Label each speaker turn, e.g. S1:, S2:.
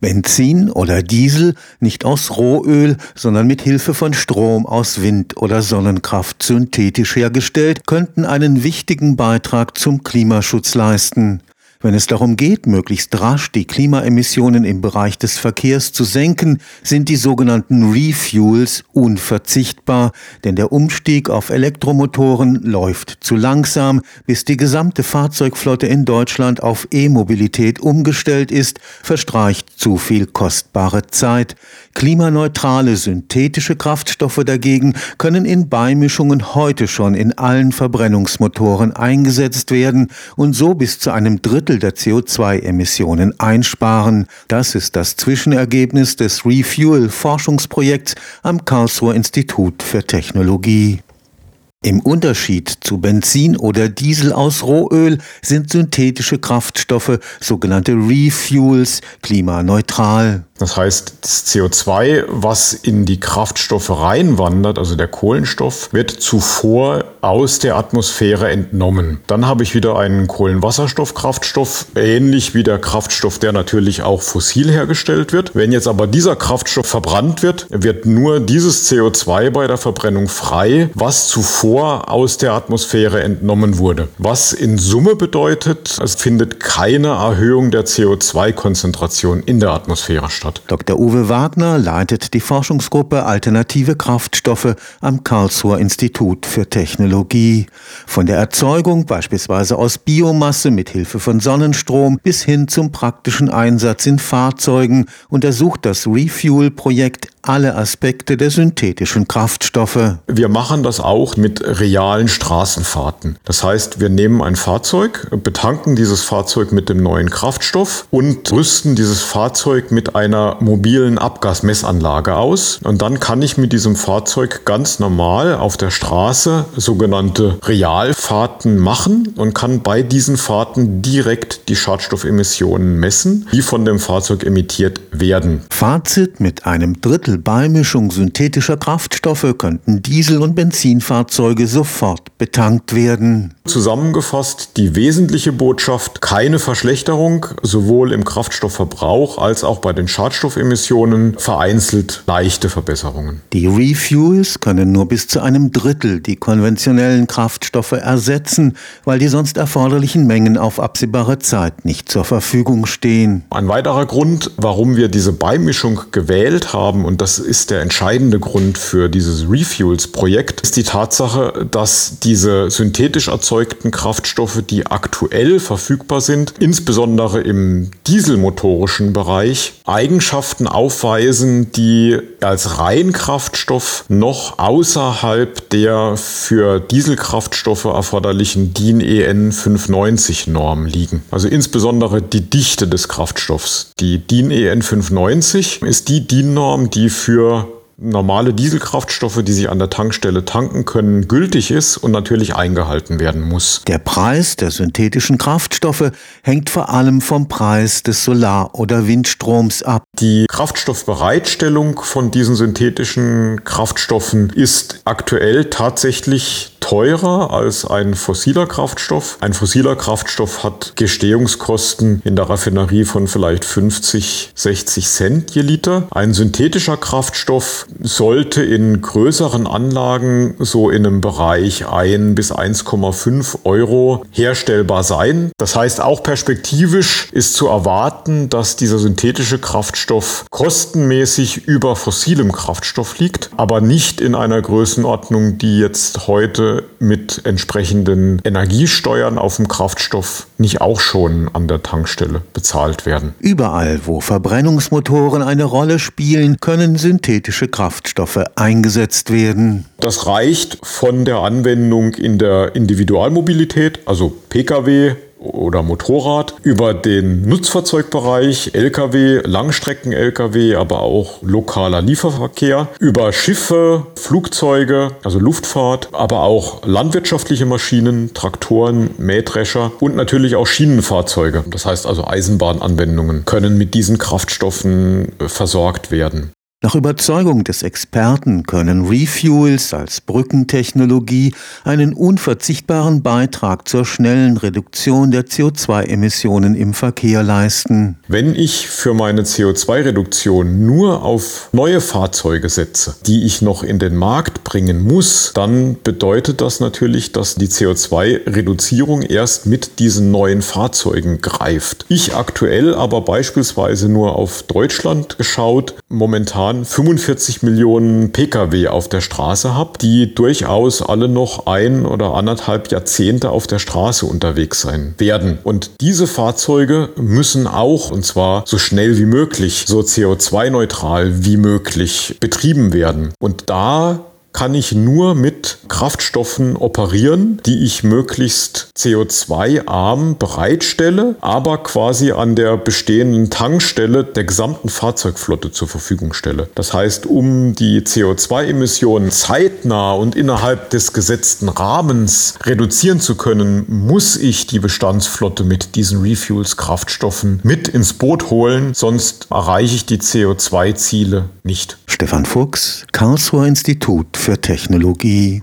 S1: Benzin oder Diesel nicht aus Rohöl, sondern mit Hilfe von Strom aus Wind- oder Sonnenkraft synthetisch hergestellt, könnten einen wichtigen Beitrag zum Klimaschutz leisten. Wenn es darum geht, möglichst rasch die Klimaemissionen im Bereich des Verkehrs zu senken, sind die sogenannten Refuels unverzichtbar, denn der Umstieg auf Elektromotoren läuft zu langsam, bis die gesamte Fahrzeugflotte in Deutschland auf E-Mobilität umgestellt ist, verstreicht zu viel kostbare Zeit. Klimaneutrale synthetische Kraftstoffe dagegen können in Beimischungen heute schon in allen Verbrennungsmotoren eingesetzt werden und so bis zu einem Drittel der CO2-Emissionen einsparen. Das ist das Zwischenergebnis des Refuel-Forschungsprojekts am Karlsruher Institut für Technologie. Im Unterschied zu Benzin oder Diesel aus Rohöl sind synthetische Kraftstoffe, sogenannte Refuels, klimaneutral.
S2: Das heißt, das CO2, was in die Kraftstoffe reinwandert, also der Kohlenstoff, wird zuvor aus der Atmosphäre entnommen. Dann habe ich wieder einen Kohlenwasserstoffkraftstoff, ähnlich wie der Kraftstoff, der natürlich auch fossil hergestellt wird. Wenn jetzt aber dieser Kraftstoff verbrannt wird, wird nur dieses CO2 bei der Verbrennung frei, was zuvor aus der Atmosphäre entnommen wurde. Was in Summe bedeutet, es findet keine Erhöhung der CO2-Konzentration in der Atmosphäre statt
S1: hat. Dr. Uwe Wagner leitet die Forschungsgruppe Alternative Kraftstoffe am Karlsruher Institut für Technologie. Von der Erzeugung beispielsweise aus Biomasse mit Hilfe von Sonnenstrom bis hin zum praktischen Einsatz in Fahrzeugen untersucht das Refuel-Projekt alle Aspekte der synthetischen Kraftstoffe.
S2: Wir machen das auch mit realen Straßenfahrten. Das heißt, wir nehmen ein Fahrzeug, betanken dieses Fahrzeug mit dem neuen Kraftstoff und rüsten dieses Fahrzeug mit einer mobilen Abgasmessanlage aus. Und dann kann ich mit diesem Fahrzeug ganz normal auf der Straße sogenannte Realfahrten machen und kann bei diesen Fahrten direkt die Schadstoffemissionen messen, die von dem Fahrzeug emittiert werden.
S1: Fazit mit einem Drittel Drittel Beimischung synthetischer Kraftstoffe könnten Diesel- und Benzinfahrzeuge sofort betankt werden.
S2: Zusammengefasst die wesentliche Botschaft, keine Verschlechterung, sowohl im Kraftstoffverbrauch als auch bei den Schadstoffemissionen, vereinzelt leichte Verbesserungen.
S1: Die Refuels können nur bis zu einem Drittel die konventionellen Kraftstoffe ersetzen, weil die sonst erforderlichen Mengen auf absehbare Zeit nicht zur Verfügung stehen.
S2: Ein weiterer Grund, warum wir diese Beimischung gewählt haben und das ist der entscheidende Grund für dieses Refuels-Projekt, ist die Tatsache, dass diese synthetisch erzeugten Kraftstoffe, die aktuell verfügbar sind, insbesondere im dieselmotorischen Bereich, Eigenschaften aufweisen, die als Reinkraftstoff noch außerhalb der für Dieselkraftstoffe erforderlichen DIN EN 590 Norm liegen. Also insbesondere die Dichte des Kraftstoffs. Die DIN EN 590 ist die DIN-Norm, die für normale Dieselkraftstoffe, die Sie an der Tankstelle tanken können, gültig ist und natürlich eingehalten werden muss.
S1: Der Preis der synthetischen Kraftstoffe hängt vor allem vom Preis des Solar- oder Windstroms ab.
S2: Die Kraftstoffbereitstellung von diesen synthetischen Kraftstoffen ist aktuell tatsächlich teurer als ein fossiler Kraftstoff. Ein fossiler Kraftstoff hat Gestehungskosten in der Raffinerie von vielleicht 50, 60 Cent je Liter. Ein synthetischer Kraftstoff sollte in größeren Anlagen so in einem Bereich 1 bis 1,5 Euro herstellbar sein. Das heißt, auch perspektivisch ist zu erwarten, dass dieser synthetische Kraftstoff kostenmäßig über fossilem Kraftstoff liegt, aber nicht in einer Größenordnung, die jetzt heute mit entsprechenden Energiesteuern auf dem Kraftstoff nicht auch schon an der Tankstelle bezahlt werden?
S1: Überall, wo Verbrennungsmotoren eine Rolle spielen, können synthetische Kraftstoffe eingesetzt werden.
S2: Das reicht von der Anwendung in der Individualmobilität, also Pkw, oder Motorrad, über den Nutzfahrzeugbereich, Lkw, Langstrecken-Lkw, aber auch lokaler Lieferverkehr, über Schiffe, Flugzeuge, also Luftfahrt, aber auch landwirtschaftliche Maschinen, Traktoren, Mähdrescher und natürlich auch Schienenfahrzeuge. Das heißt also Eisenbahnanwendungen können mit diesen Kraftstoffen versorgt werden.
S1: Nach Überzeugung des Experten können Refuels als Brückentechnologie einen unverzichtbaren Beitrag zur schnellen Reduktion der CO2-Emissionen im Verkehr leisten.
S2: Wenn ich für meine CO2-Reduktion nur auf neue Fahrzeuge setze, die ich noch in den Markt bringen muss, dann bedeutet das natürlich, dass die CO2-Reduzierung erst mit diesen neuen Fahrzeugen greift. Ich aktuell aber beispielsweise nur auf Deutschland geschaut, momentan momentan 45 Millionen Pkw auf der Straße habe, die durchaus alle noch ein oder anderthalb Jahrzehnte auf der Straße unterwegs sein werden. Und diese Fahrzeuge müssen auch, und zwar so schnell wie möglich, so CO2-neutral wie möglich betrieben werden. Und da kann ich nur mit Kraftstoffen operieren, die ich möglichst CO2-arm bereitstelle, aber quasi an der bestehenden Tankstelle der gesamten Fahrzeugflotte zur Verfügung stelle. Das heißt, um die CO2-Emissionen zeitnah und innerhalb des gesetzten Rahmens reduzieren zu können, muss ich die Bestandsflotte mit diesen Refuels-Kraftstoffen mit ins Boot holen, sonst erreiche ich die CO2-Ziele nicht.
S1: Stefan Fuchs, Karlsruher Institut für Technologie